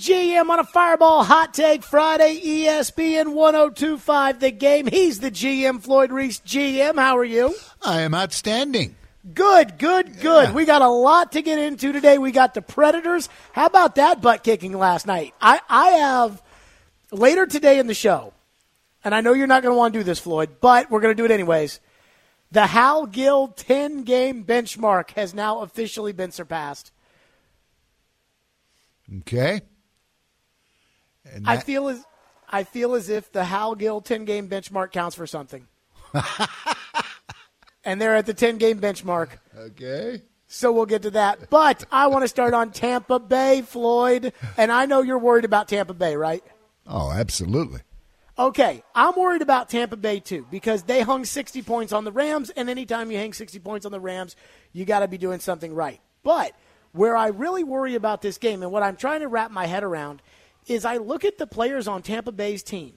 GM on a Fireball Hot Take Friday, ESPN 1025 The Game. He's the GM, Floyd Reese. GM, how are you? I am outstanding. Good, good, good. Yeah. We got a lot to get into today. We got the Predators. How about that butt kicking last night? I, I have later today in the show, and I know you're not going to want to do this, Floyd, but we're going to do it anyways. The Hal Gill 10 game benchmark has now officially been surpassed. Okay. And I feel as I feel as if the Hal Gill 10 game benchmark counts for something. and they're at the 10 game benchmark. okay. So we'll get to that. But I want to start on Tampa Bay, Floyd. And I know you're worried about Tampa Bay, right? Oh, absolutely. Okay, I'm worried about Tampa Bay too because they hung 60 points on the Rams, and anytime you hang 60 points on the Rams, you got to be doing something right. But where I really worry about this game and what I'm trying to wrap my head around is I look at the players on Tampa Bay's team,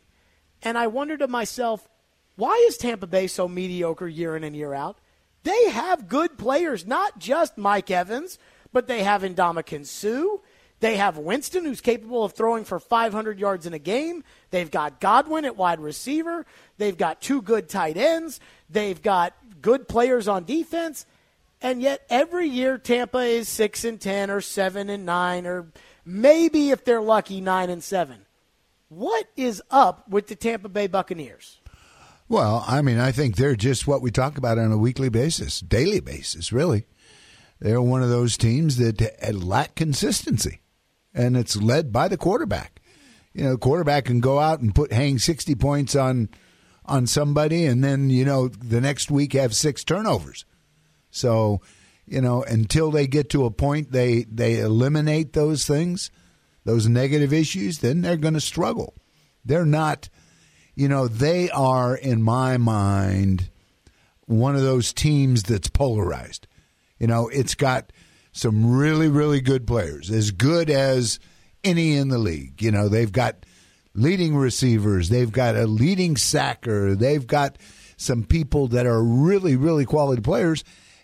and I wonder to myself, why is Tampa Bay so mediocre year in and year out? They have good players, not just Mike Evans, but they have Ndamukong Suh. They have Winston, who's capable of throwing for 500 yards in a game. They've got Godwin at wide receiver. They've got two good tight ends. They've got good players on defense. And yet every year Tampa is 6 and 10 or 7 and 9 or maybe if they're lucky 9 and 7. What is up with the Tampa Bay Buccaneers? Well, I mean, I think they're just what we talk about on a weekly basis, daily basis, really. They're one of those teams that lack consistency, and it's led by the quarterback. You know, the quarterback can go out and put hang sixty points on on somebody, and then you know the next week have six turnovers. So, you know, until they get to a point they they eliminate those things, those negative issues, then they're going to struggle. They're not, you know, they are in my mind one of those teams that's polarized. You know, it's got some really really good players, as good as any in the league. You know, they've got leading receivers, they've got a leading sacker, they've got some people that are really really quality players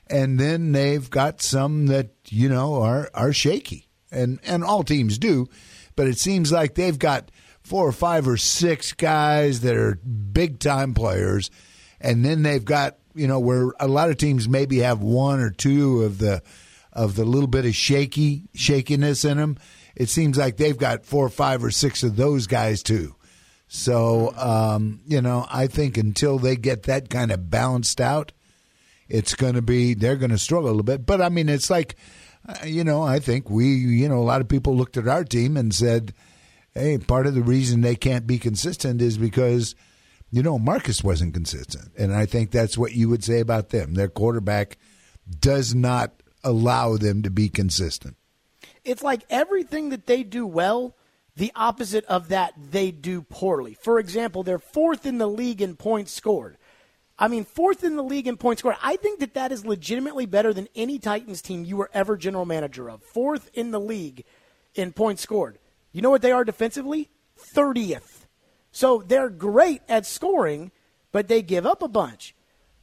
and then they've got some that you know are are shaky, and and all teams do, but it seems like they've got four or five or six guys that are big time players, and then they've got you know where a lot of teams maybe have one or two of the of the little bit of shaky shakiness in them. It seems like they've got four or five or six of those guys too. So um, you know, I think until they get that kind of balanced out it's going to be they're going to struggle a little bit. But I mean, it's like uh, you know, I think we you know a lot of people looked at our team and said, "Hey, part of the reason they can't be consistent is because." You know, Marcus wasn't consistent. And I think that's what you would say about them. Their quarterback does not allow them to be consistent. It's like everything that they do well, the opposite of that they do poorly. For example, they're fourth in the league in points scored. I mean, fourth in the league in points scored. I think that that is legitimately better than any Titans team you were ever general manager of. Fourth in the league in points scored. You know what they are defensively? 30th. So they're great at scoring, but they give up a bunch.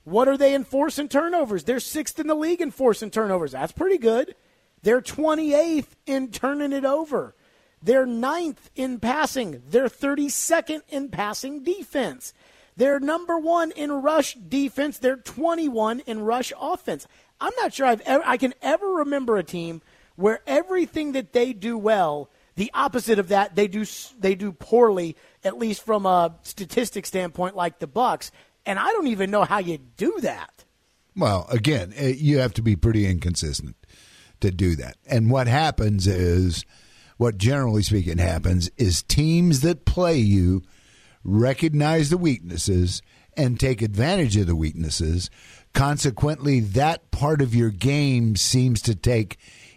What are they in forcing turnovers? They're sixth in the league in forcing turnovers. That's pretty good. They're 28th in turning it over. They're ninth in passing. They're 32nd in passing defense. They're number one in rush defense. They're 21 in rush offense. I'm not sure I've ever, I can ever remember a team where everything that they do well, the opposite of that, they do they do poorly, at least from a statistic standpoint, like the Bucks. And I don't even know how you do that. Well, again, eh, you have to be pretty inconsistent to do that. And what happens is, what generally speaking happens is teams that play you recognize the weaknesses and take advantage of the weaknesses. Consequently, that part of your game seems to take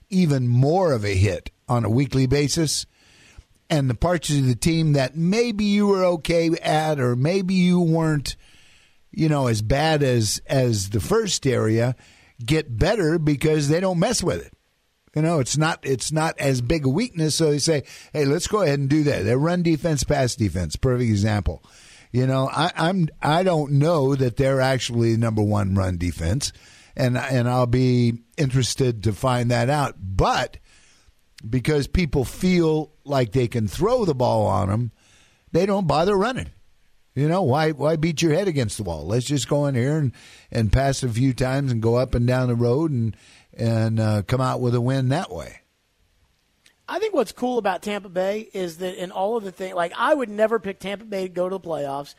even more of a hit on a weekly basis. And the parts of the team that maybe you were okay at, or maybe you weren't, you know, as bad as as the first area, get better because they don't mess with it. You know, it's not it's not as big a weakness, so they say, "Hey, let's go ahead and do that." They run defense, pass defense. Perfect example. You know, I, I'm I don't know that they're actually number one run defense, and and I'll be interested to find that out. But because people feel like they can throw the ball on them, they don't bother running. You know, why why beat your head against the wall? Let's just go in here and, and pass a few times and go up and down the road and and uh, come out with a win that way. I think what's cool about Tampa Bay is that in all of the things, like I would never pick Tampa Bay to go to the playoffs.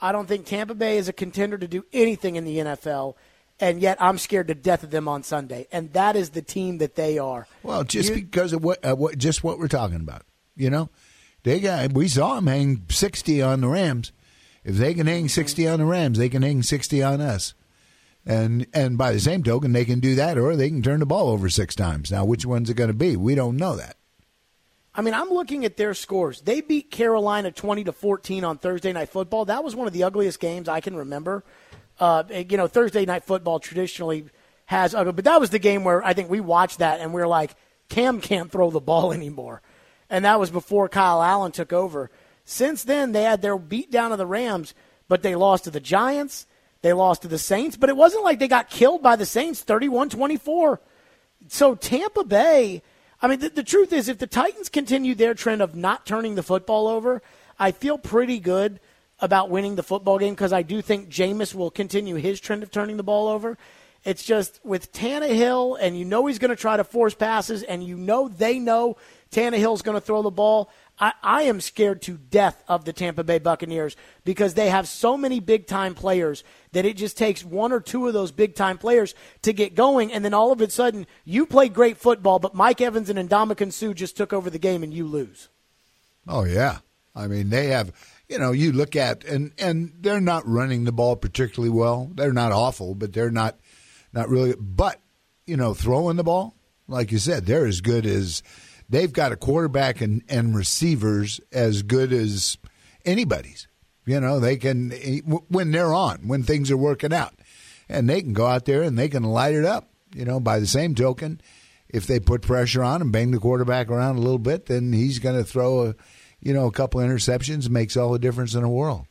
I don't think Tampa Bay is a contender to do anything in the NFL, and yet I'm scared to death of them on Sunday, and that is the team that they are. Well, just you, because of what, uh, what, just what we're talking about, you know, they got we saw them hang sixty on the Rams. If they can hang sixty on the Rams, they can hang sixty on us. And and by the same token, they can do that, or they can turn the ball over six times. Now, which one's it going to be? We don't know that. I mean, I'm looking at their scores. They beat Carolina 20 to 14 on Thursday Night Football. That was one of the ugliest games I can remember. Uh, you know, Thursday Night Football traditionally has ugly, but that was the game where I think we watched that and we are like, Cam can't throw the ball anymore, and that was before Kyle Allen took over. Since then, they had their beat down of the Rams, but they lost to the Giants. They lost to the Saints, but it wasn't like they got killed by the Saints 31 24. So Tampa Bay I mean, the, the truth is, if the Titans continue their trend of not turning the football over, I feel pretty good about winning the football game because I do think Jameis will continue his trend of turning the ball over. It's just with Tannehill, and you know he's going to try to force passes, and you know they know Tannehill's going to throw the ball. I, I am scared to death of the Tampa Bay Buccaneers because they have so many big time players that it just takes one or two of those big time players to get going, and then all of a sudden you play great football, but Mike Evans and Ndamukong Suh just took over the game and you lose. Oh yeah, I mean they have. You know, you look at and and they're not running the ball particularly well. They're not awful, but they're not not really. But you know, throwing the ball, like you said, they're as good as they've got a quarterback and, and receivers as good as anybody's. You know, they can, when they're on, when things are working out, and they can go out there and they can light it up. You know, by the same token, if they put pressure on and bang the quarterback around a little bit, then he's going to throw a, you know, a couple interceptions. Makes all the difference in the world.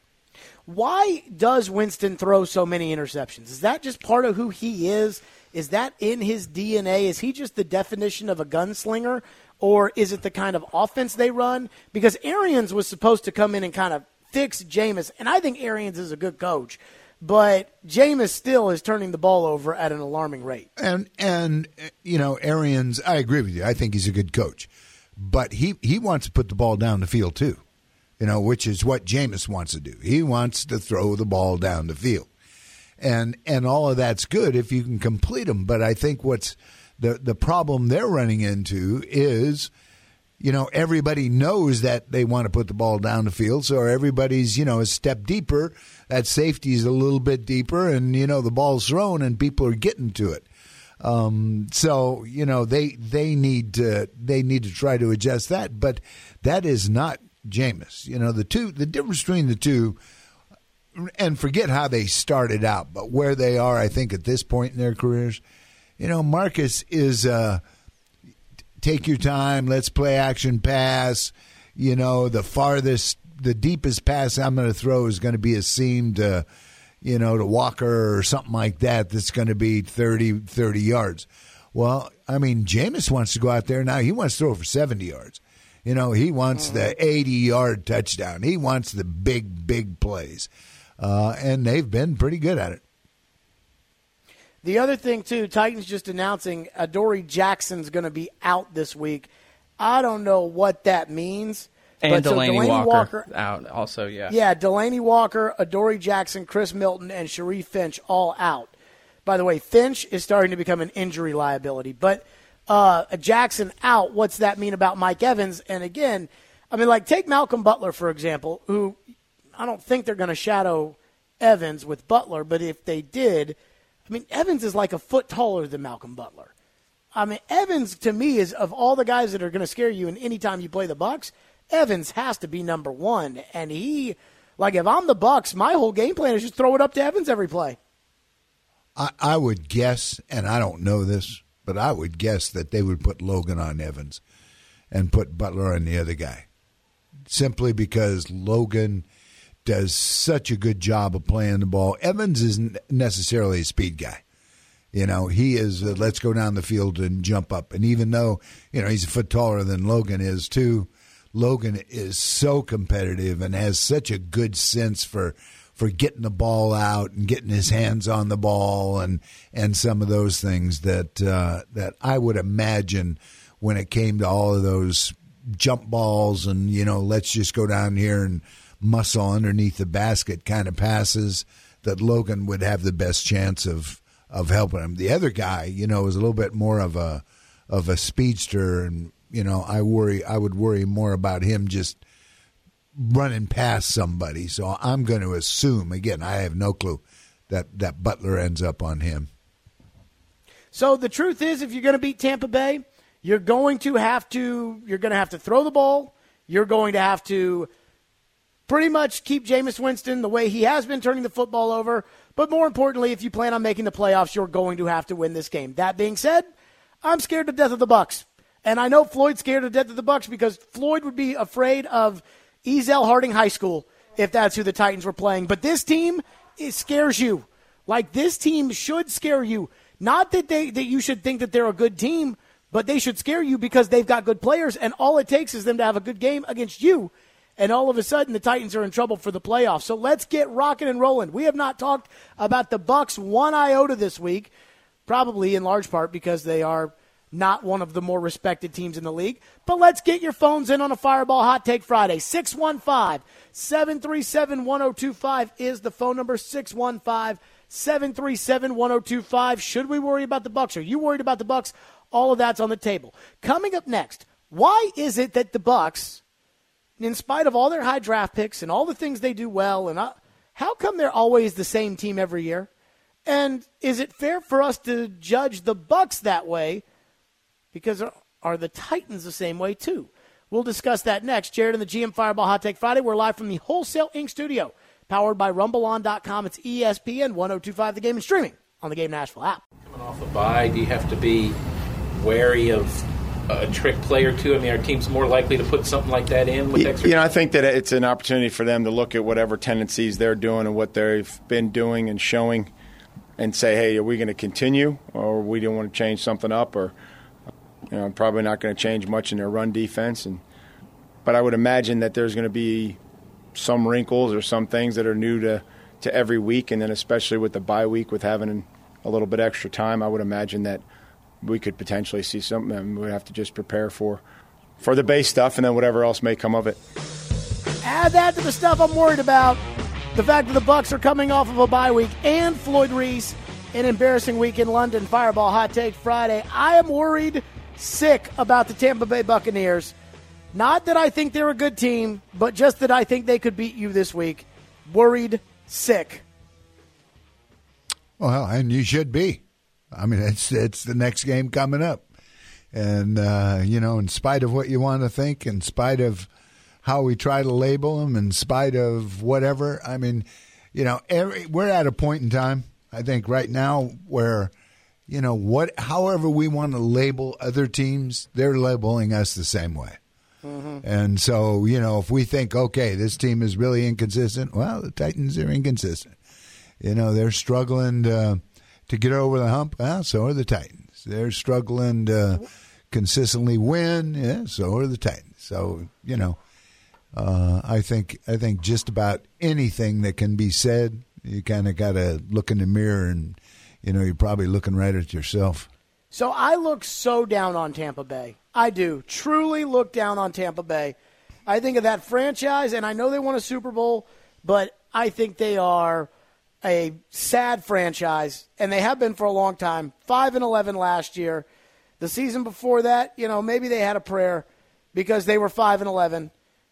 Why does Winston throw so many interceptions? Is that just part of who he is? Is that in his DNA? Is he just the definition of a gunslinger? Or is it the kind of offense they run? Because Arians was supposed to come in and kind of fix Jameis, and I think Arians is a good coach, but Jameis still is turning the ball over at an alarming rate. And and you know Arians, I agree with you. I think he's a good coach, but he he wants to put the ball down the field too. You know, which is what Jameis wants to do. He wants to throw the ball down the field, and and all of that's good if you can complete them. But I think what's the the problem they're running into is you know everybody knows that they want to put the ball down the field so everybody's you know a step deeper. That safety is a little bit deeper and you know the ball's thrown and people are getting to it. Um, so you know they they need to they need to try to adjust that but that is not Jameis. You know the two the difference between the two and forget how they started out but where they are I think at this point in their careers you know, Marcus is uh, take your time, let's play action pass. You know, the farthest, the deepest pass I'm going to throw is going to be a seam to, you know, to Walker or something like that that's going to be 30, 30 yards. Well, I mean, Jameis wants to go out there now. He wants to throw for 70 yards. You know, he wants the 80 yard touchdown. He wants the big, big plays. Uh, and they've been pretty good at it. The other thing, too, Titans just announcing Adoree Jackson's going to be out this week. I don't know what that means. And Delanie, so Delanie Walker, Walker, out also, yeah. Yeah, Delanie Walker, Adoree Jackson, Chris Milton, and Sharif Finch all out. By the way, Finch is starting to become an injury liability. But uh, Jackson out, what's that mean about Mike Evans? And again, I mean, like, take Malcolm Butler, for example, who I don't think they're going to shadow Evans with Butler, but if they did – I mean, Evans is like a foot taller than Malcolm Butler. I mean, Evans to me is of all the guys that are going to scare you, and anytime you play the Bucks, Evans has to be number one. And he, like, if I'm the Bucks, my whole game plan is just throw it up to Evans every play. I, I would guess, and I don't know this, but I would guess that they would put Logan on Evans and put Butler on the other guy, simply because Logan does such a good job of playing the ball. Evans isn't necessarily a speed guy. You know, he is, uh, let's go down the field and jump up. And even though, you know, he's a foot taller than Logan is, too, Logan is so competitive and has such a good sense for for getting the ball out and getting his hands on the ball and and some of those things that uh, that I would imagine when it came to all of those jump balls and you know let's just go down here and muscle underneath the basket kind of passes that Logan would have the best chance of of helping him. The other guy, you know, is a little bit more of a of a speedster, and you know, I worry. I would worry more about him just running past somebody. So I'm going to assume again. I have no clue that that Butler ends up on him. So the truth is, if you're going to beat Tampa Bay, you're going to have to you're going to have to throw the ball. You're going to have to pretty much keep Jameis Winston the way he has been turning the football over. But more importantly, if you plan on making the playoffs, you're going to have to win this game. That being said, I'm scared to death of the Bucks. And I know Floyd's scared to death of the Bucks because Floyd would be afraid of Ezell Harding High School if that's who the Titans were playing. But this team it scares you. Like this team should scare you. Not that they that you should think that they're a good team, but they should scare you because they've got good players and all it takes is them to have a good game against you and all of a sudden the Titans are in trouble for the playoffs. So let's get rocking and rolling. We have not talked about the Bucks one iota this week, probably in large part because they are not one of the more respected teams in the league. But let's get your phones in on a Fireball Hot Take Friday. 615 737 1025 is the phone number 615 737 1025. Should we worry about the Bucks? Are you worried about the Bucks? All of that's on the table. Coming up next, why is it that the Bucks in spite of all their high draft picks and all the things they do well, and uh, how come they're always the same team every year? And is it fair for us to judge the Bucks that way? Because are, the Titans the same way too? We'll discuss that next. Jared and the GM Fireball Hot Take Friday. We're live from the Wholesale Inc. studio, powered by RumbleOn.com. It's ESPN 1025 The Game and streaming on the Game Nashville app. Coming off a bye, do you have to be wary of a trick play or two? I mean, our team's more likely to put something like that in with extra. You know, I think that it's an opportunity for them to look at whatever tendencies they're doing and what they've been doing and showing, and say, "Hey, are we going to continue, or we don't want to change something up, or you know, I'm probably not going to change much in their run defense." And but I would imagine that there's going to be some wrinkles or some things that are new to to every week, and then especially with the bye week, with having a little bit extra time, I would imagine that we could potentially see something. And we have to just prepare for for the base stuff, and then whatever else may come of it. Add that to the stuff I'm worried about. The fact that the Bucks are coming off of a bye week and Floyd Reese, an embarrassing week in London. Fireball hot take Friday. I am worried, sick about the Tampa Bay Buccaneers. Not that I think they're a good team, but just that I think they could beat you this week. Worried, sick. Well, and you should be. I mean, it's it's the next game coming up, and uh, you know, in spite of what you want to think, in spite of how we try to label them, in spite of whatever, I mean, you know, every, we're at a point in time. I think right now where, you know, what, however we want to label other teams, they're labeling us the same way. Mm-hmm. And so, you know, if we think, okay, this team is really inconsistent, well, the Titans are inconsistent. You know, they're struggling to, to get over the hump. Well, so are the Titans. They're struggling to consistently win. Yeah, so are the Titans. So you know, uh, I think I think just about anything that can be said, you kind of got to look in the mirror, and you know, you're probably looking right at yourself. So I look so down on Tampa Bay. I do truly look down on Tampa Bay. I think of that franchise, and I know they won a Super Bowl, but I think they are a sad franchise, and they have been for a long time. Five and eleven last year. The season before that, you know, maybe they had a prayer because they were five and eleven.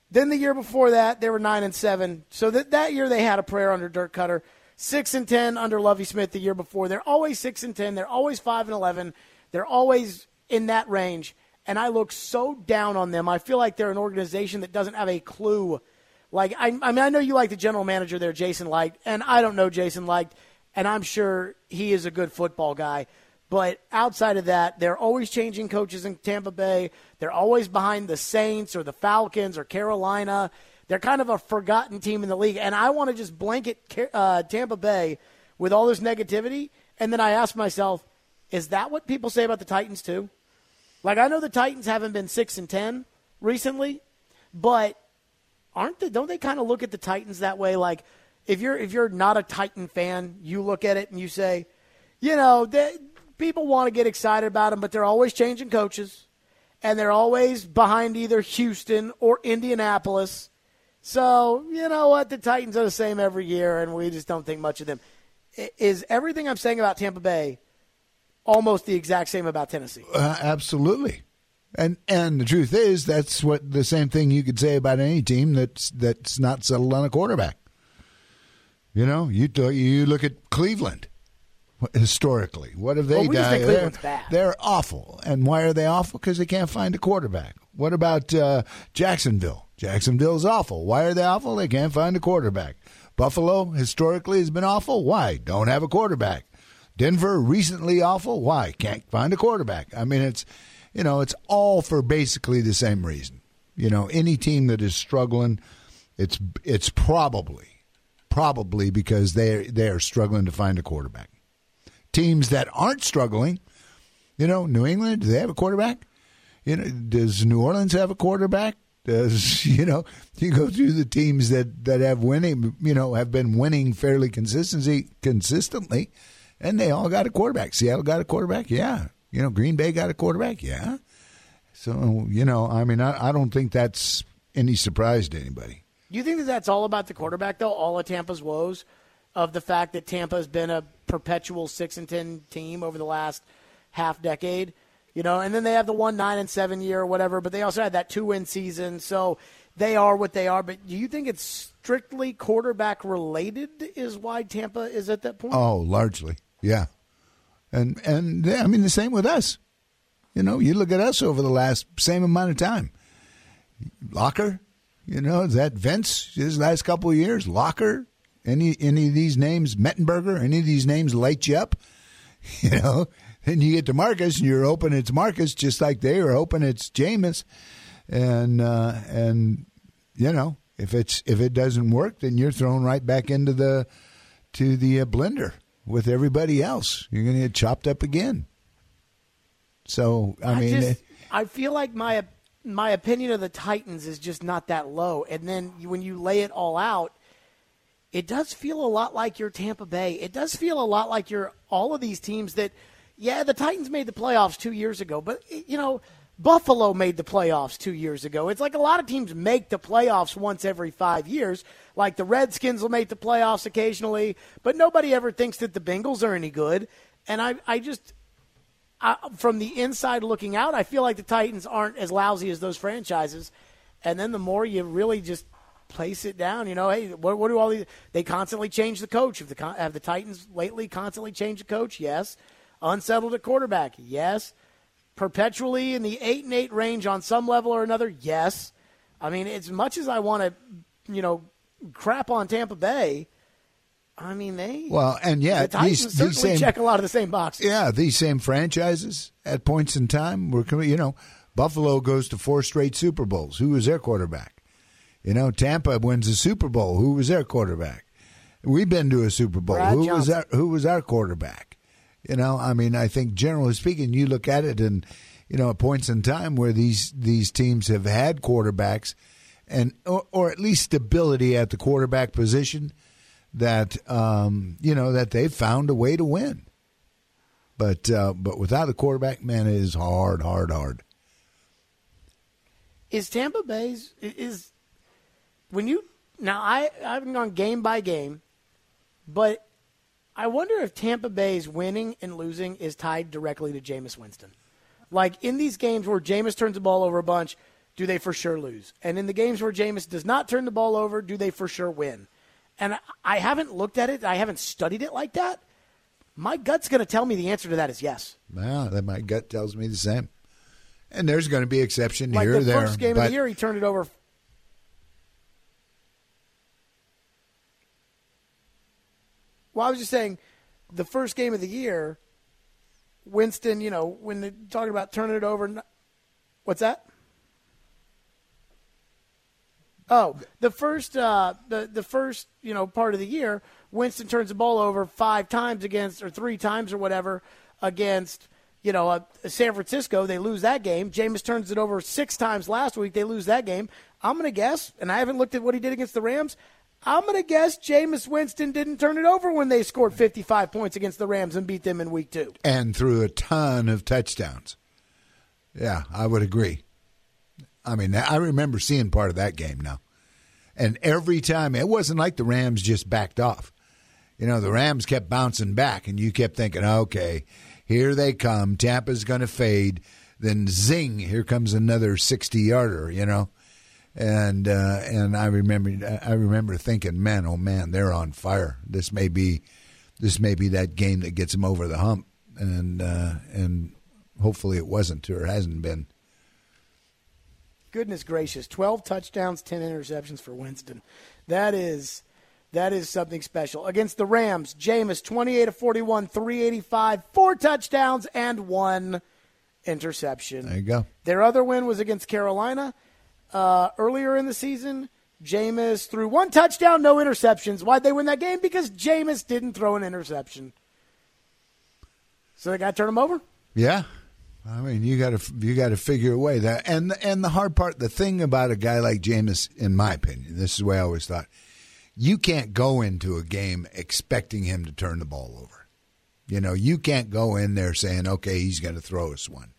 Then the year before that, they were nine and seven. So that that year they had a prayer under Dirk Koetter. Six and ten under Lovie Smith the year before. They're always six and ten. They're always five and eleven. They're always in that range. And I look so down on them. I feel like they're an organization that doesn't have a clue like I, I mean, I know you like the general manager there, Jason Licht, and I don't know Jason Licht, and I'm sure he is a good football guy. But outside of that, they're always changing coaches in Tampa Bay. They're always behind the Saints or the Falcons or Carolina. They're kind of a forgotten team in the league. And I want to just blanket uh, Tampa Bay with all this negativity. And then I ask myself, Is that what people say about the Titans too? Like I know the Titans haven't been six and ten recently, but aren't they? Don't they kind of look at the Titans that way? Like if you're if you're not a Titan fan, you look at it and you say, you know, they, people want to get excited about them, but they're always changing coaches, and they're always behind either Houston or Indianapolis. So you know what? The Titans are the same every year, and we just don't think much of them. Is everything I'm saying about Tampa Bay almost the exact same about Tennessee? Uh, absolutely. And and the truth is, that's what the same thing you could say about any team that's that's not settled on a quarterback. You know, you you look at Cleveland historically. What have they well, done? They're, they're, awful. And why are they awful? Because they can't find a quarterback. What about uh, Jacksonville? Jacksonville's awful. Why are they awful? They can't find a quarterback. Buffalo historically has been awful. Why? Don't have a quarterback. Denver recently awful. Why? Can't find a quarterback. I mean, it's you know, it's all for basically the same reason. You know, any team that is struggling, it's it's probably probably because they they are struggling to find a quarterback. Teams that aren't struggling, you know, New England, do they have a quarterback? You know, does New Orleans have a quarterback? Does you know you go through the teams that that have winning, you know, have been winning fairly consistency consistently, and they all got a quarterback. Seattle got a quarterback, yeah. You know, Green Bay got a quarterback, yeah. So you know, I mean, I, I don't think that's any surprise to anybody. Do you think that that's all about the quarterback, though? All of Tampa's woes of the fact that Tampa has been a perpetual six and ten team over the last half decade, you know, and then they have the one nine and seven year or whatever, but they also had that two win season, so they are what they are. But do you think it's strictly quarterback related? Is why Tampa is at that point? Oh, largely, yeah, and and I mean the same with us. You know, you look at us over the last same amount of time. Locker, you know, is that Vince his last couple of years, Locker, any any of these names, Mettenberger, any of these names light you up, you know. Then you get to Marcus, and you're hoping it's Marcus, just like they were hoping it's Jameis, and uh, and you know if it's if it doesn't work, then you're thrown right back into the to the uh, blender with everybody else. You're going to get chopped up again. So I, I mean, just, I feel like my my opinion of the Titans is just not that low. And then when you lay it all out, it does feel a lot like your Tampa Bay. It does feel a lot like your all of these teams that, yeah, the Titans made the playoffs two years ago, but you know. Buffalo made the playoffs two years ago. It's like a lot of teams make the playoffs once every five years. Like the Redskins will make the playoffs occasionally, but nobody ever thinks that the Bengals are any good. And I, I just, I, from the inside looking out, I feel like the Titans aren't as lousy as those franchises. And then the more you really just place it down, you know, hey, what, what do all these? They constantly change the coach. Have the have the Titans lately constantly changed the coach? Yes. Unsettled at quarterback? Yes. Perpetually in the eight and eight range on some level or another? Yes. I mean, as much as I want to, you know, crap on Tampa Bay. I mean, they well, and yeah, the Titans these, certainly these same, check a lot of the same boxes. Yeah, these same franchises at points in time were, you know, Buffalo goes to four straight Super Bowls. Who was their quarterback? You know, Tampa wins the Super Bowl. Who was their quarterback? We've been to a Super Bowl. Brad who Johnson. was our Who was our quarterback? You know, I mean, I think generally speaking, you look at it and you know, at points in time where these these teams have had quarterbacks and or, or at least stability at the quarterback position that um, you know that they've found a way to win. But uh, but without a quarterback, man, it is hard, hard, hard. Is Tampa Bay's is when you now I I haven't gone game by game, but I wonder if Tampa Bay's winning and losing is tied directly to Jameis Winston. Like in these games where Jameis turns the ball over a bunch, do they for sure lose? And in the games where Jameis does not turn the ball over, do they for sure win? And I haven't looked at it, I haven't studied it like that. My gut's going to tell me the answer to that is yes. Well, that my gut tells me the same. And there's going to be exception like here the there. first game of the year, he turned it over. Well, I was just saying, the first game of the year, Winston, you know, when they're talking about turning it over, what's that? Oh, the first, uh, the the first, you know, part of the year, Winston turns the ball over five times against, or three times, or whatever, against you know, uh, San Francisco, they lose that game. Jameis turns it over six times last week. They lose that game. I'm going to guess, and I haven't looked at what he did against the Rams. I'm going to guess Jameis Winston didn't turn it over when they scored 55 points against the Rams and beat them in week two. And threw a ton of touchdowns. Yeah, I would agree. I mean, I remember seeing part of that game now. And every time, it wasn't like the Rams just backed off. You know, the Rams kept bouncing back, and you kept thinking, okay, here they come. Tampa's going to fade. Then zing, here comes another 60 yarder, you know and uh, and I remember I remember thinking, man, oh man, they're on fire. This may be this may be that game that gets them over the hump, and uh, and hopefully it wasn't or hasn't been. Goodness gracious, twelve touchdowns, ten interceptions for Winston. That is that is something special. Against the Rams, Jameis, 28 of 41, 385, four touchdowns, and one interception. There you go. Their other win was against Carolina uh, earlier in the season. Jameis threw one touchdown, no interceptions. Why'd they win that game? Because Jameis didn't throw an interception. So they got to turn him over. Yeah, I mean you got to you got to figure a way that and and the hard part, the thing about a guy like Jameis, in my opinion, this is the way I always thought, you can't go into a game expecting him to turn the ball over. You know, you can't go in there saying, okay, he's going to throw us one.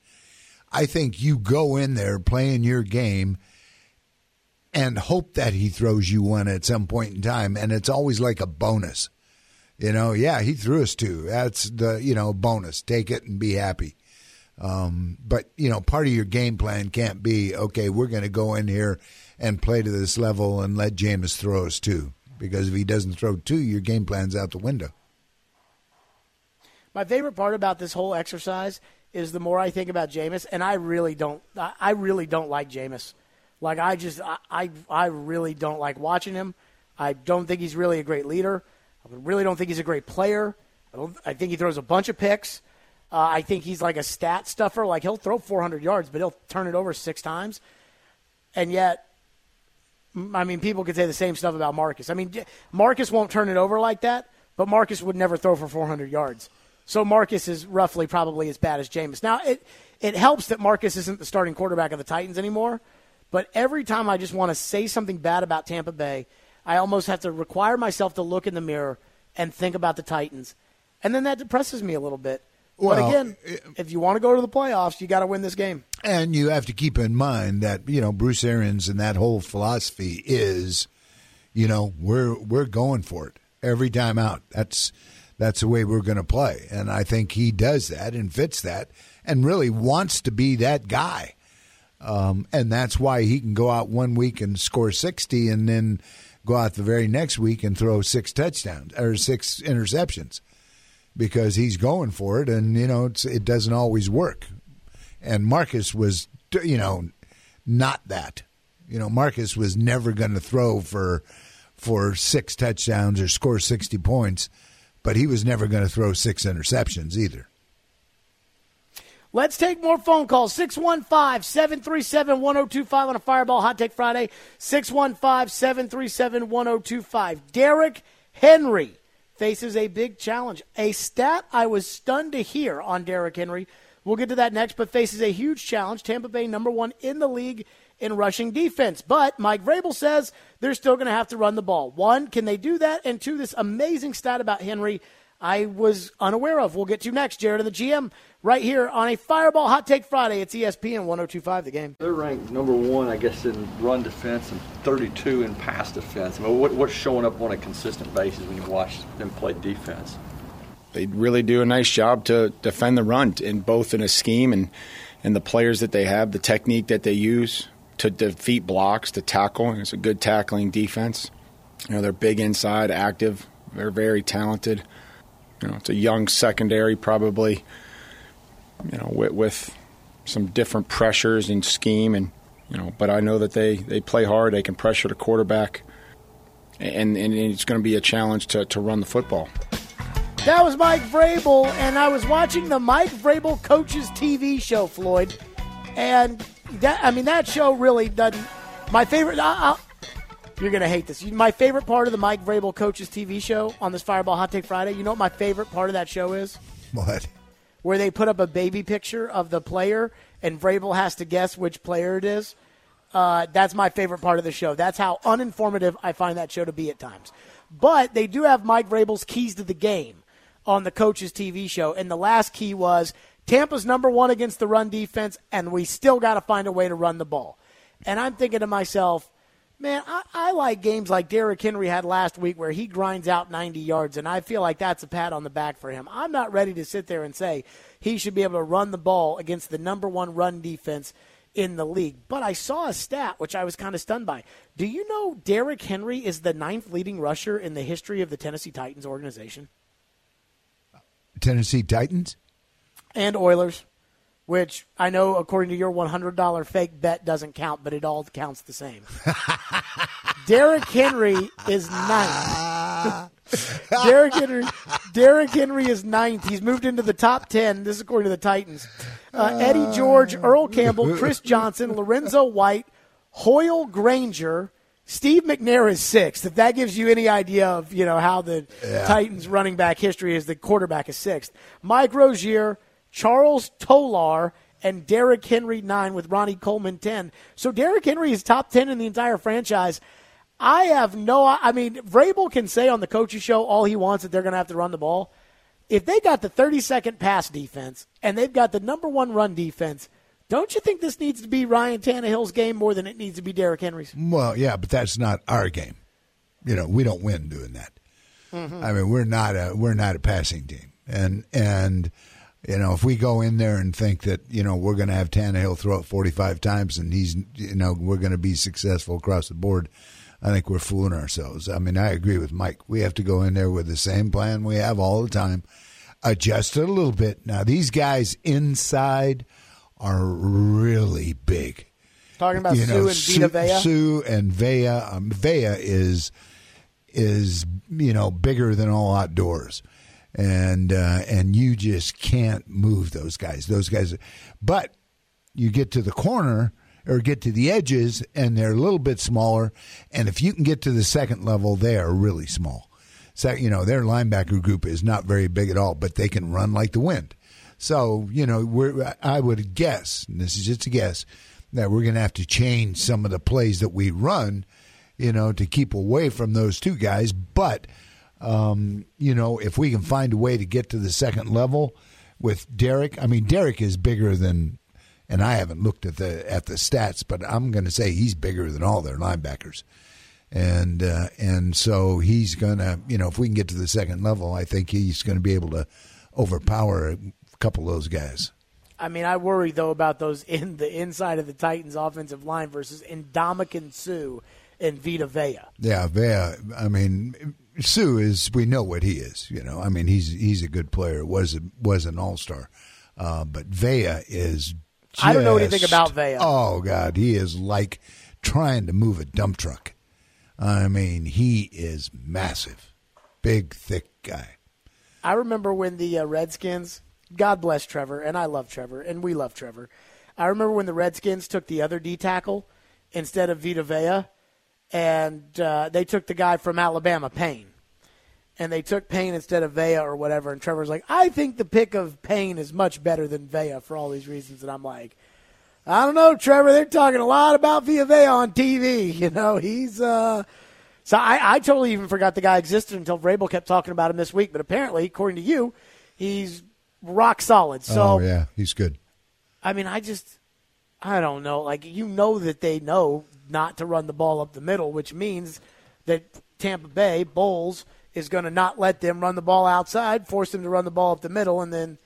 I think you go in there playing your game and hope that he throws you one at some point in time. And it's always like a bonus. You know, yeah, he threw us two. That's the, you know, bonus. Take it and be happy. Um, but, you know, part of your game plan can't be, okay, we're going to go in here and play to this level and let Jameis throw us two. Because if he doesn't throw two, your game plan's out the window. My favorite part about this whole exercise is the more I think about Jameis, and I really don't, I really don't like Jameis. Like I just I I really don't like watching him. I don't think he's really a great leader. I really don't think he's a great player. I, don't, I think he throws a bunch of picks. Uh, I think he's like a stat stuffer. Like he'll throw 400 yards, but he'll turn it over six times. And yet, I mean, people could say the same stuff about Marcus. I mean, Marcus won't turn it over like that, but Marcus would never throw for 400 yards. So Marcus is roughly probably as bad as Jameis. Now it it helps that Marcus isn't the starting quarterback of the Titans anymore but every time I just want to say something bad about Tampa Bay, I almost have to require myself to look in the mirror and think about the Titans. And then that depresses me a little bit. Well, but again, if you want to go to the playoffs, you got to win this game. And you have to keep in mind that, you know, Bruce Arians and that whole philosophy is, you know, we're we're going for it every time out. That's that's the way we're going to play. And I think he does that and fits that and really wants to be that guy. Um, and that's why he can go out one week and score 60 and then go out the very next week and throw six touchdowns or six interceptions because he's going for it. And, you know, it doesn't always work. And Marcus was, you know, not that. You know, Marcus was never going to throw for for six touchdowns or score 60 points, but he was never going to throw six interceptions either. Let's take more phone calls. 615 737 1025 on a Fireball Hot Take Friday. 615 737 1025. Derrick Henry faces a big challenge. A stat I was stunned to hear on Derrick Henry. We'll get to that next, but faces a huge challenge. Tampa Bay, number one in the league in rushing defense. But Mike Vrabel says they're still going to have to run the ball. One, can they do that? And two, this amazing stat about Henry I was unaware of. We'll get to next. Jared and the GM right here on a Fireball Hot Take Friday. It's ESPN 1025 the game. They're ranked number one, I guess, in run defense and 32 in pass defense. I mean, what, what's showing up on a consistent basis when you watch them play defense? They really do a nice job to defend the run in both in a scheme and, and the players that they have, the technique that they use to defeat blocks, to tackle. It's a good tackling defense. You know, they're big inside, active. They're very talented. You know, it's a young secondary, probably you know, with, with some different pressures and scheme, and you know, but I know that they they play hard. They can pressure the quarterback, and and it's going to be a challenge to to run the football. That was Mike Vrabel, and I was watching the Mike Vrabel Coaches TV show, Floyd, and that I mean that show really doesn't. My favorite. I, I, you're gonna hate this. My favorite part of the Mike Vrabel Coaches TV show on this Fireball Hot Take Friday. You know what my favorite part of that show is? What? Where they put up a baby picture of the player and Vrabel has to guess which player it is. Uh, that's my favorite part of the show. That's how uninformative I find that show to be at times. But they do have Mike Vrabel's keys to the game on the coach's TV show, and the last key was Tampa's number one against the run defense, and we still got to find a way to run the ball. And I'm thinking to myself, man, I, I, like games like Derrick Henry had last week where he grinds out 90 yards, and I feel like that's a pat on the back for him. I'm not ready to sit there and say he should be able to run the ball against the number one run defense in the league. But I saw a stat which I was kind of stunned by. Do you know Derrick Henry is the ninth leading rusher in the history of the Tennessee Titans organization? Tennessee Titans? And Oilers which I know, according to your $100 fake bet, doesn't count, but it all counts the same. Derrick Henry is ninth. Derrick Henry, Derrick Henry is ninth. He's moved into the top ten. This is according to the Titans. Uh, Eddie George, Earl Campbell, Chris Johnson, Lorenzo White, Hoyle Granger, Steve McNair is sixth. If that gives you any idea of you know how the yeah. Titans running back history is, the quarterback is sixth. Mike Rozier, Charles Tolar, and Derrick Henry nine with Ronnie Coleman ten. So Derrick Henry is top ten in the entire franchise. I have no. I mean, Vrabel can say on the coaching show all he wants that they're going to have to run the ball. If they got the 30 second pass defense and they've got the number one run defense, don't you think this needs to be Ryan Tannehill's game more than it needs to be Derrick Henry's? Well, yeah, but that's not our game. You know, we don't win doing that. Mm-hmm. I mean, we're not a we're not a passing team, and and you know, if we go in there and think that you know we're going to have Tannehill throw it 45 times and he's you know we're going to be successful across the board, I think we're fooling ourselves. I mean, I agree with Mike. We have to go in there with the same plan we have all the time, adjust it a little bit. Now these guys inside are really big. Talking about you know, Suh and Vita Vea. Suh and Vea. Um, Vea is is you know bigger than all outdoors and uh, and you just can't move those guys. Those guys, but you get to the corner or get to the edges, and they're a little bit smaller. And if you can get to the second level, they are really small. So you know their linebacker group is not very big at all, but they can run like the wind. So you know, I would guess, and this is just a guess, that we're going to have to change some of the plays that we run, you know, to keep away from those two guys, but um, you know, if we can find a way to get to the second level with Derrick, I mean, Derrick is bigger than, and I haven't looked at the at the stats, but I'm going to say he's bigger than all their linebackers, and uh, and so he's going to, you know, if we can get to the second level, I think he's going to be able to overpower a couple of those guys. I mean, I worry though about those in the inside of the Titans' offensive line versus Ndamukong Suh and Vita Vea. Yeah, Vea. I mean, Suh is we know what he is. You know, I mean he's he's a good player. was was an all star, uh, but Vea is. Just, I don't know anything about Vea. Oh God, he is like trying to move a dump truck. I mean, he is massive, big, thick guy. I remember when the uh, Redskins. God bless Trevor, and I love Trevor, and we love Trevor. I remember when the Redskins took the other D tackle instead of Vita Vea and uh, they took the guy from Alabama, Payne. And they took Payne instead of Vea or whatever. And Trevor's like, I think the pick of Payne is much better than Vea for all these reasons. And I'm like, I don't know, Trevor. They're talking a lot about Vita Vea on TV. You know, he's. Uh... So I, I totally even forgot the guy existed until Vrabel kept talking about him this week. But apparently, according to you, he's rock solid. So oh yeah, he's good. I mean, I just, I don't know. Like you know that they know not to run the ball up the middle, which means that Tampa Bay Bowles is going to not let them run the ball outside, force them to run the ball up the middle, and then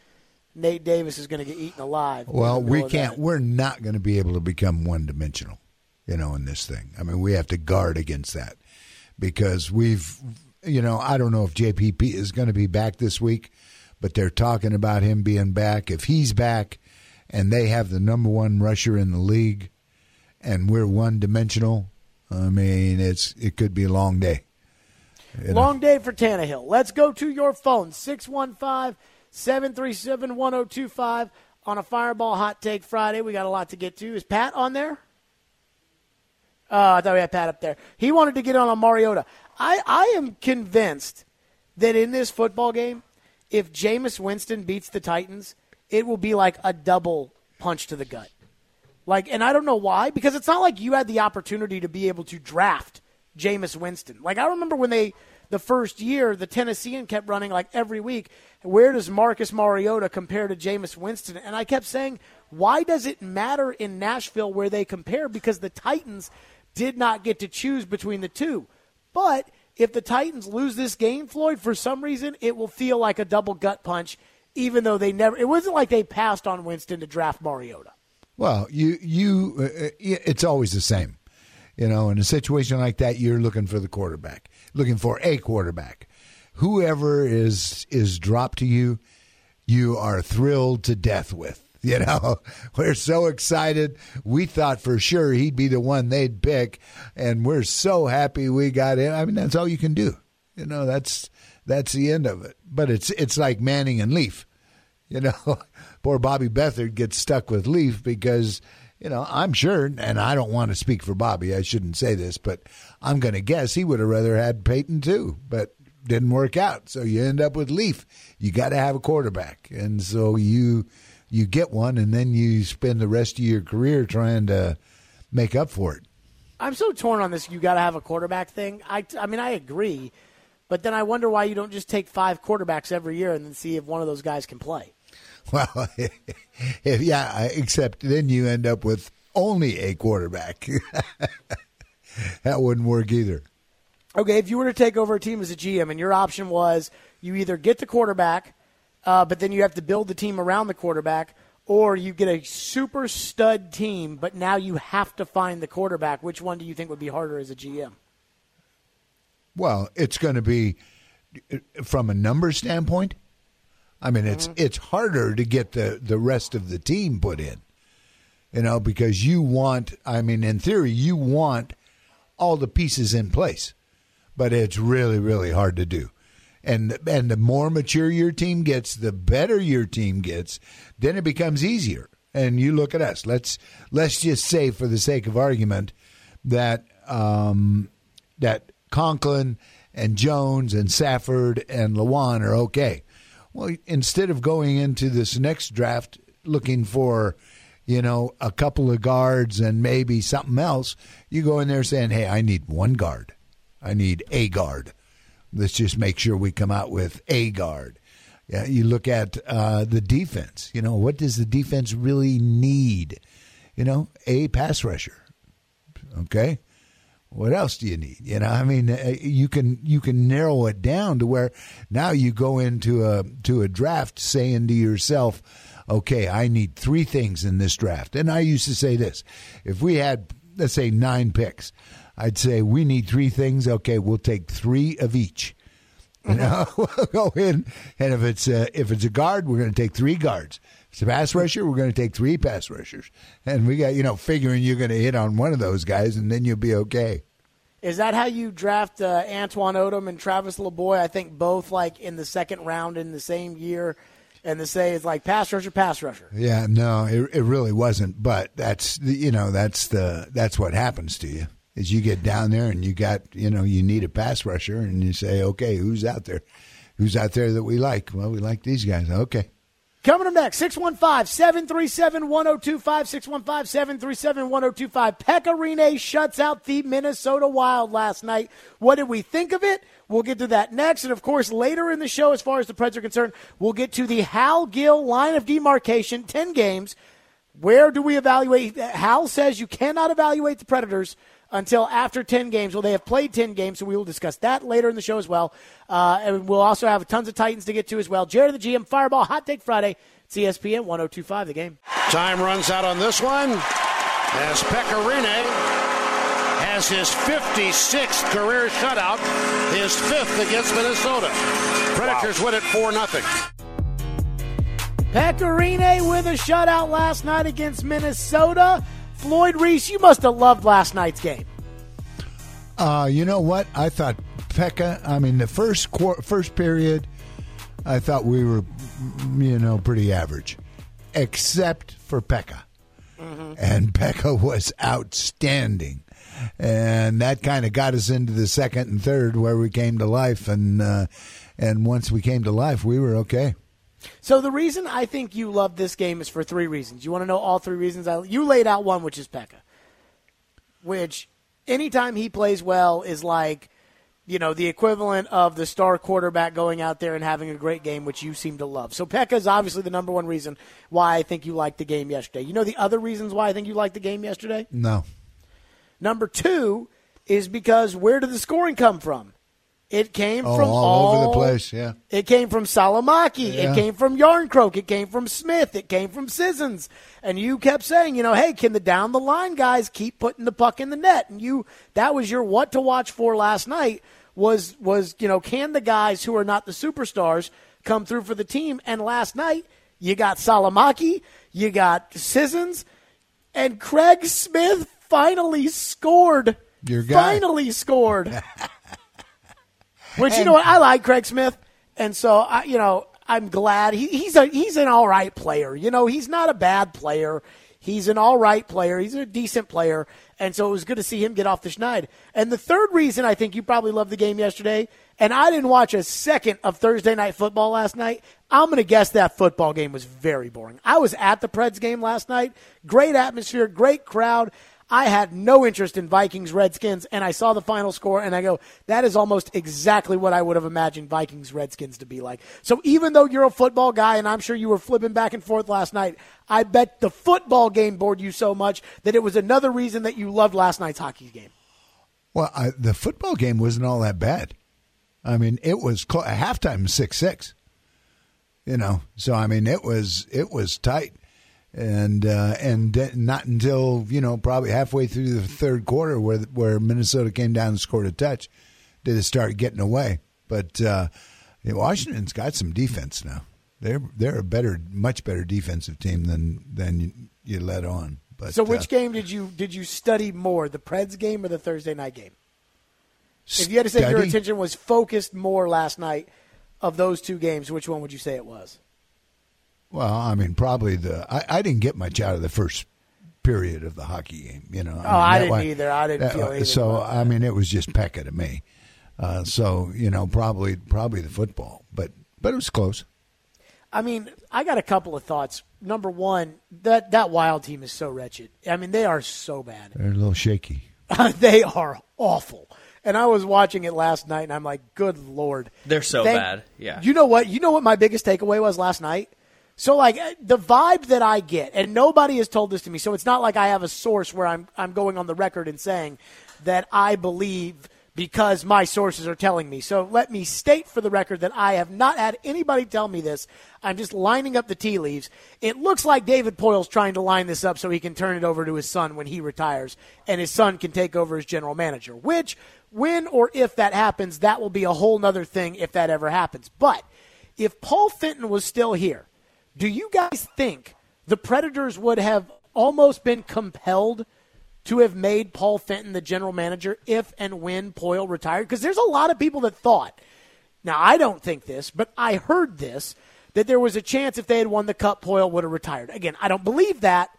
Nate Davis is going to get eaten alive. Well, we can't. We're not going to be able to become one dimensional, you know, in this thing. I mean, we have to guard against that because we've, you know, I don't know if JPP is going to be back this week, but they're talking about him being back. If he's back, and they have the number one rusher in the league and we're one dimensional, I mean, it's it could be a long day. You long day for Tannehill. Let's go to your phone 615 737 1025 on a Fireball Hot Take Friday. We got a lot to get to. Is Pat on there? Uh, I thought we had Pat up there. He wanted to get on a Mariota. I, I am convinced that in this football game, if Jameis Winston beats the Titans, it will be like a double punch to the gut. Like, and I don't know why, because it's not like you had the opportunity to be able to draft Jameis Winston. Like, I remember when they, the first year, the Tennessean kept running like every week. Where does Marcus Mariota compare to Jameis Winston? And I kept saying, why does it matter in Nashville where they compare? Because the Titans did not get to choose between the two. But if the Titans lose this game, Floyd, for some reason, it will feel like a double gut punch, even though they never, it wasn't like they passed on Winston to draft Mariota. Well, you you uh, uh it's always the same. You know, in a situation like that, you're looking for the quarterback, looking for a quarterback. Whoever is is dropped to you, you are thrilled to death with. You know, we're so excited. We thought for sure he'd be the one they'd pick, and we're so happy we got him. I mean, that's all you can do. You know, that's that's the end of it. But it's it's like Manning and Leaf. You know, poor Bobby Beathard gets stuck with Leaf because, you know, I'm sure, and I don't want to speak for Bobby, I shouldn't say this, but I'm going to guess he would have rather had Peyton too, but didn't work out. So you end up with Leaf. You got to have a quarterback. And so you you get one and then you spend the rest of your career trying to make up for it. I'm so torn on this you got to have a quarterback thing. I I mean I agree, but then I wonder why you don't just take five quarterbacks every year and then see if one of those guys can play. Well, if, yeah, except then you end up with only a quarterback. that wouldn't work either. Okay, if you were to take over a team as a GM and your option was you either get the quarterback, uh, but then you have to build the team around the quarterback, or you get a super stud team, but now you have to find the quarterback. Which one do you think would be harder as a GM? Well, it's going to be from a number standpoint. I mean, it's mm-hmm. it's harder to get the the rest of the team put in, you know, because you want. I mean, in theory, you want all the pieces in place, but it's really really hard to do. And and the more mature your team gets, the better your team gets. Then it becomes easier. And you look at us. Let's let's just say, for the sake of argument, that um, that Conklin and Jones and Safford and Lewan are okay well, instead of going into this next draft looking for, you know, a couple of guards and maybe something else, you go in there saying, hey, I need one guard. I need a guard. Let's just make sure we come out with a guard. Yeah, you look at uh, the defense. You know, what does the defense really need? You know, a pass rusher. Okay, what else do you need? You know, I mean, uh, you can you can narrow it down to where now you go into a to a draft saying to yourself, okay, I need three things in this draft. And I used to say this: if we had let's say nine picks, I'd say we need three things. Okay, we'll take three of each. You know, we'll go in, and if it's a, if it's a guard, we're going to take three guards. It's a pass rusher, we're going to take three pass rushers, and we got you know figuring you're going to hit on one of those guys, and then you'll be okay. Is that how you draft uh, Antwan Odom and Travis LaBoy? I think both like in the second round in the same year, and to say it's like pass rusher, pass rusher. Yeah, no, it, it really wasn't. But that's you know that's the that's what happens to you is you get down there and you got you know you need a pass rusher and you say okay who's out there, who's out there that we like? Well, we like these guys. Okay, Coming up next, 615 737 1025. 615 737 1025. Pekka Rinne shuts out the Minnesota Wild last night. What did we think of it? We'll get to that next. And of course, later in the show, as far as the Preds are concerned, we'll get to the Hal Gill line of demarcation 10 games. Where do we evaluate? Hal says you cannot evaluate the Predators until after 10 games. Well, they have played 10 games, so we will discuss that later in the show as well. Uh, and we'll also have tons of Titans to get to as well. Jared the GM, Fireball, Hot Take Friday, ESPN 1025, the game. Time runs out on this one as Pekka Rinne has his 56th career shutout, his fifth against Minnesota. Predators wow. win it 4 0. Pekka Rinne with a shutout last night against Minnesota. Floyd Reese, you must have loved last night's game. Uh, you know what? I thought Pekka. I mean, the first qu- first period, I thought we were, you know, pretty average, except for Pekka. Mm-hmm. And Pekka was outstanding, and that kind of got us into the second and third where we came to life. And uh, and once we came to life, we were okay. So the reason I think you love this game is for three reasons. You want to know all three reasons? I, you laid out one, which is Pekka, which anytime he plays well is like, you know, the equivalent of the star quarterback going out there and having a great game, which you seem to love. So Pekka is obviously the number one reason why I think you liked the game yesterday. You know the other reasons why I think you liked the game yesterday? No. Number two is because where did the scoring come from? It came oh, from all, all, over the place. Yeah, it came from Salomaki. Yeah. It came from Jarnkrok. It came from Smith. It came from Sissons. And you kept saying, you know, hey, can the down the line guys keep putting the puck in the net? And you, that was your what to watch for last night. Was was you know, can the guys who are not the superstars come through for the team? And last night you got Salomaki, you got Sissons, and Craig Smith finally scored. Your guy. finally scored. Which you know what I like Craig Smith, and so I you know I'm glad he, he's a he's an all right player. You know he's not a bad player. He's an all right player. He's a decent player, and so it was good to see him get off the schneid. And the third reason I think you probably loved the game yesterday, and I didn't watch a second of Thursday night football last night. I'm going to guess that football game was very boring. I was at the Preds game last night. Great atmosphere, great crowd. I had no interest in Vikings Redskins, and I saw the final score, and I go, that is almost exactly what I would have imagined Vikings Redskins to be like. So even though you're a football guy, and I'm sure you were flipping back and forth last night, I bet the football game bored you so much that it was another reason that you loved last night's hockey game. Well, I, the football game wasn't all that bad. I mean, it was cl- halftime six six. You know, so I mean, it was it was tight and uh, and not until you know probably halfway through the third quarter where where Minnesota came down and scored a touch did it start getting away. But uh, Washington's got some defense now. They're they're a better, much better defensive team than than you, you let on. But so, which uh, game did you did you study more, the Preds game or the Thursday night game? If you had to say your attention was focused more last night of those two games, which one would you say it was? Well, I mean, probably the. I, I didn't get much out of the first period of the hockey game. You know. Oh, I, mean, I didn't one, either. I didn't feel either. So I mean, it was just Pekka to me. Uh, so you know, probably probably the football, but but it was close. I mean, I got a couple of thoughts. Number one, that that Wild team is so wretched. I mean, they are so bad. They're a little shaky. they are awful. And I was watching it last night, and I'm like, "Good lord, they're so Thank, bad." Yeah. You know what? You know what my biggest takeaway was last night so like eh, the vibe that I get, and nobody has told this to me, so it's not like I have a source where I'm I'm going on the record and saying that I believe because my sources are telling me. So let me state for the record that I have not had anybody tell me this. I'm just lining up the tea leaves. It looks like David Poile's trying to line this up so he can turn it over to his son when he retires, and his son can take over as general manager. Which, when or if that happens, that will be a whole nother thing if that ever happens. But if Paul Fenton was still here do you guys think the Predators would have almost been compelled to have made Paul Fenton the general manager if and when Poile retired? Because there's a lot of people that thought, now I don't think this, but I heard this, that there was a chance if they had won the Cup, Poile would have retired. Again, I don't believe that,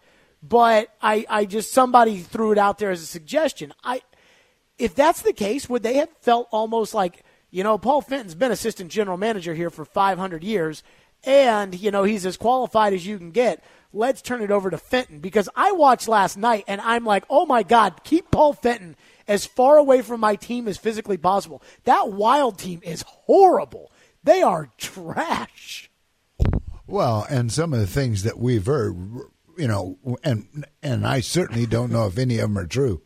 but I, I just, somebody threw it out there as a suggestion. I, if that's the case, would they have felt almost like, you know, Paul Fenton's been assistant general manager here for 500 years and you know he's as qualified as you can get. Let's turn it over to Fenton because I watched last night and I'm like, oh my God, keep Paul Fenton as far away from my team as physically possible. That Wild team is horrible. They are trash. Well, and some of the things that we've heard, you know, and and I certainly don't know if any of them are true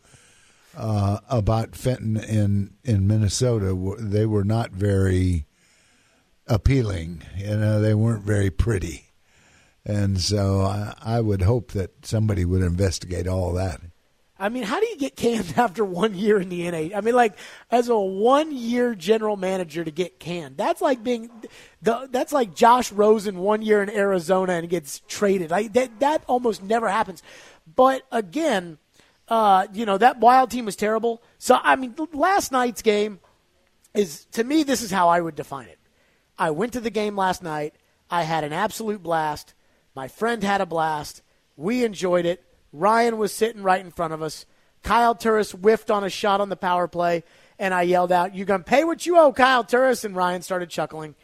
uh, about Fenton in in Minnesota. They were not very appealing. You know, they weren't very pretty. And so I, I would hope that somebody would investigate all that. I mean, how do you get canned after one year in the NA? I mean, like as a one-year general manager to get canned, that's like being the that's like Josh Rosen one year in Arizona and gets traded. Like that that almost never happens. But again, uh, you know that Wild team was terrible. So I mean, last night's game is to me this is how I would define it. I went to the game last night. I had an absolute blast. My friend had a blast. We enjoyed it. Ryan was sitting right in front of us. Kyle Turris whiffed on a shot on the power play, and I yelled out, "You gonna pay what you owe, Kyle Turris?" And Ryan started chuckling.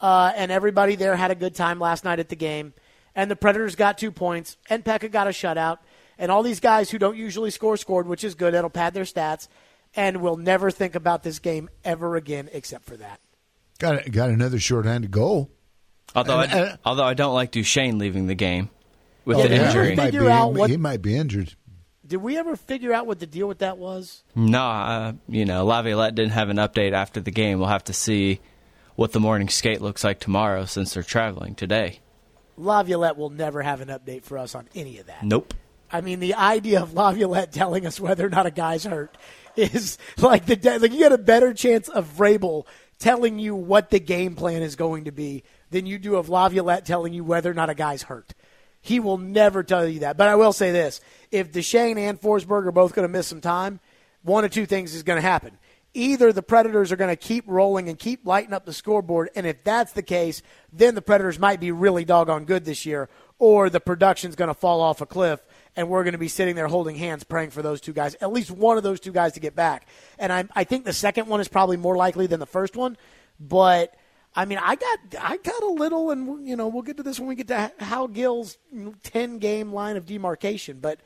uh, and everybody there had a good time last night at the game. And the Predators got two points, and Pekka got a shutout. And all these guys who don't usually score scored, which is good. That'll pad their stats. And we'll never think about this game ever again except for that. Got got another shorthanded goal. Although and, I, uh, although I don't like Duchene leaving the game with the yeah, injury. He might, be, what, he might be injured. Did we ever figure out what the deal with that was? No, uh, you know, Laviolette didn't have an update after the game. We'll have to see what the morning skate looks like tomorrow since they're traveling today. Laviolette will never have an update for us on any of that. Nope. I mean, the idea of Laviolette telling us whether or not a guy's hurt is like the like you get a better chance of Vrabel telling you what the game plan is going to be than you do of Laviolette telling you whether or not a guy's hurt. He will never tell you that. But I will say this: if Duchene and Forsberg are both going to miss some time, one of two things is going to happen either the Predators are going to keep rolling and keep lighting up the scoreboard, and if that's the case, then the Predators might be really doggone good this year, or the production's going to fall off a cliff, and we're going to be sitting there holding hands praying for those two guys, at least one of those two guys to get back. And I, I think the second one is probably more likely than the first one, but. I mean, I got I got a little, and you know, we'll get to this when we get to Hal Gill's ten game line of demarcation. But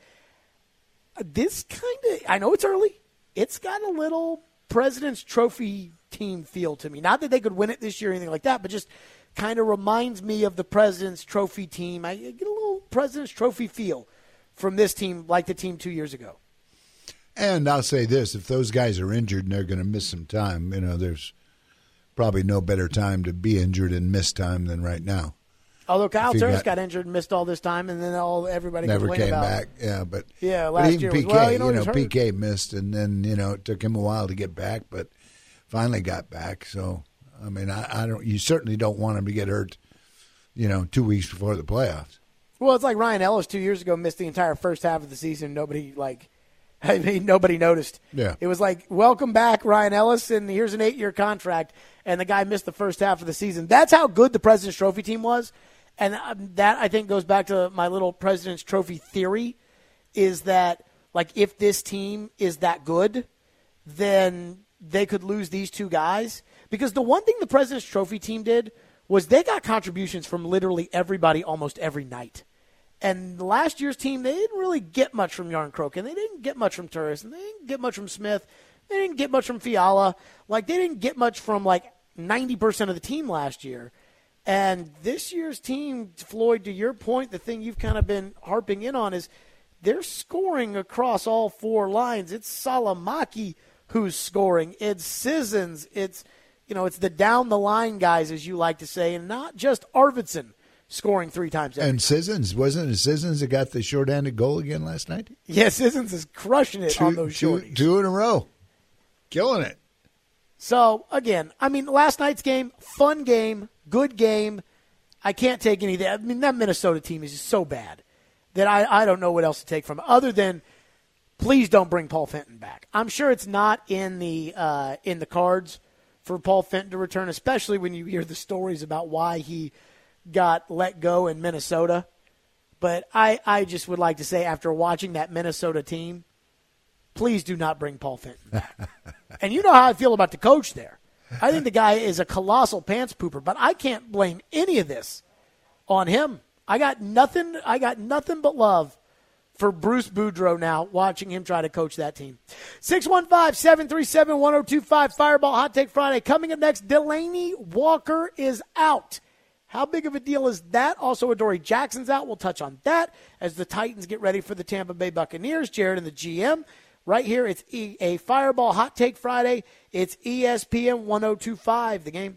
this kind of, I know it's early. It's got a little President's Trophy team feel to me. Not that they could win it this year or anything like that, but just kind of reminds me of the President's Trophy team. I get a little President's Trophy feel from this team, like the team two years ago. And I'll say this: if those guys are injured and they're going to miss some time, you know, there's probably no better time to be injured and miss time than right now. Although Kyle Turris got, got, injured and missed all this time, and then all everybody never came about, back. Yeah, but yeah, last but year PK, was, well, you know, you know PK missed, and then you know it took him a while to get back, but finally got back. So I mean, I, I don't. You certainly don't want him to get hurt. You know, two weeks before the playoffs. Well, it's like Ryan Ellis two years ago missed the entire first half of the season. Nobody like. I mean, nobody noticed. Yeah. It was like, welcome back, Ryan Ellis, and here's an eight year contract. And the guy missed the first half of the season. That's how good the President's Trophy team was. And um, that I think goes back to my little President's Trophy theory is that like if this team is that good, then they could lose these two guys because the one thing the President's Trophy team did was they got contributions from literally everybody almost every night. And last year's team, they didn't really get much from Jarnkrok, and they didn't get much from Turris, and they didn't get much from Smith. They didn't get much from Fiala. Like, they didn't get much from, like, 90% of the team last year. And this year's team, Floyd, to your point, the thing you've kind of been harping in on is they're scoring across all four lines. It's Salomaki who's scoring. It's Sissons. It's you know, it's the down the line guys, as you like to say, and not just Arvidsson scoring three times. And Sissons wasn't it Sissons that got the short-handed goal again last night? Yeah, Sissons is crushing it two, on those two, shorties. Two in a row, killing it. So again, I mean, last night's game, fun game, good game. I can't take anything. I mean, that Minnesota team is just so bad that I, I don't know what else to take from it other than please don't bring Paul Fenton back. I'm sure it's not in the uh, in the cards for Paul Fenton to return, especially when you hear the stories about why he got let go in Minnesota. But I, I just would like to say, after watching that Minnesota team, please do not bring Paul Fenton and you know how I feel about the coach there. I think the guy is a colossal pants pooper, but I can't blame any of this on him. I got nothing. I got nothing but love for Bruce Boudreau now, watching him try to coach that team. 615-737-1025, Fireball Hot Take Friday. Coming up next, Delanie Walker is out. How big of a deal is that? Also, Adoree Jackson's out. We'll touch on that as the Titans get ready for the Tampa Bay Buccaneers. Jared and the GM right here. It's a Fireball Hot Take Friday. It's ESPN 1025, the game.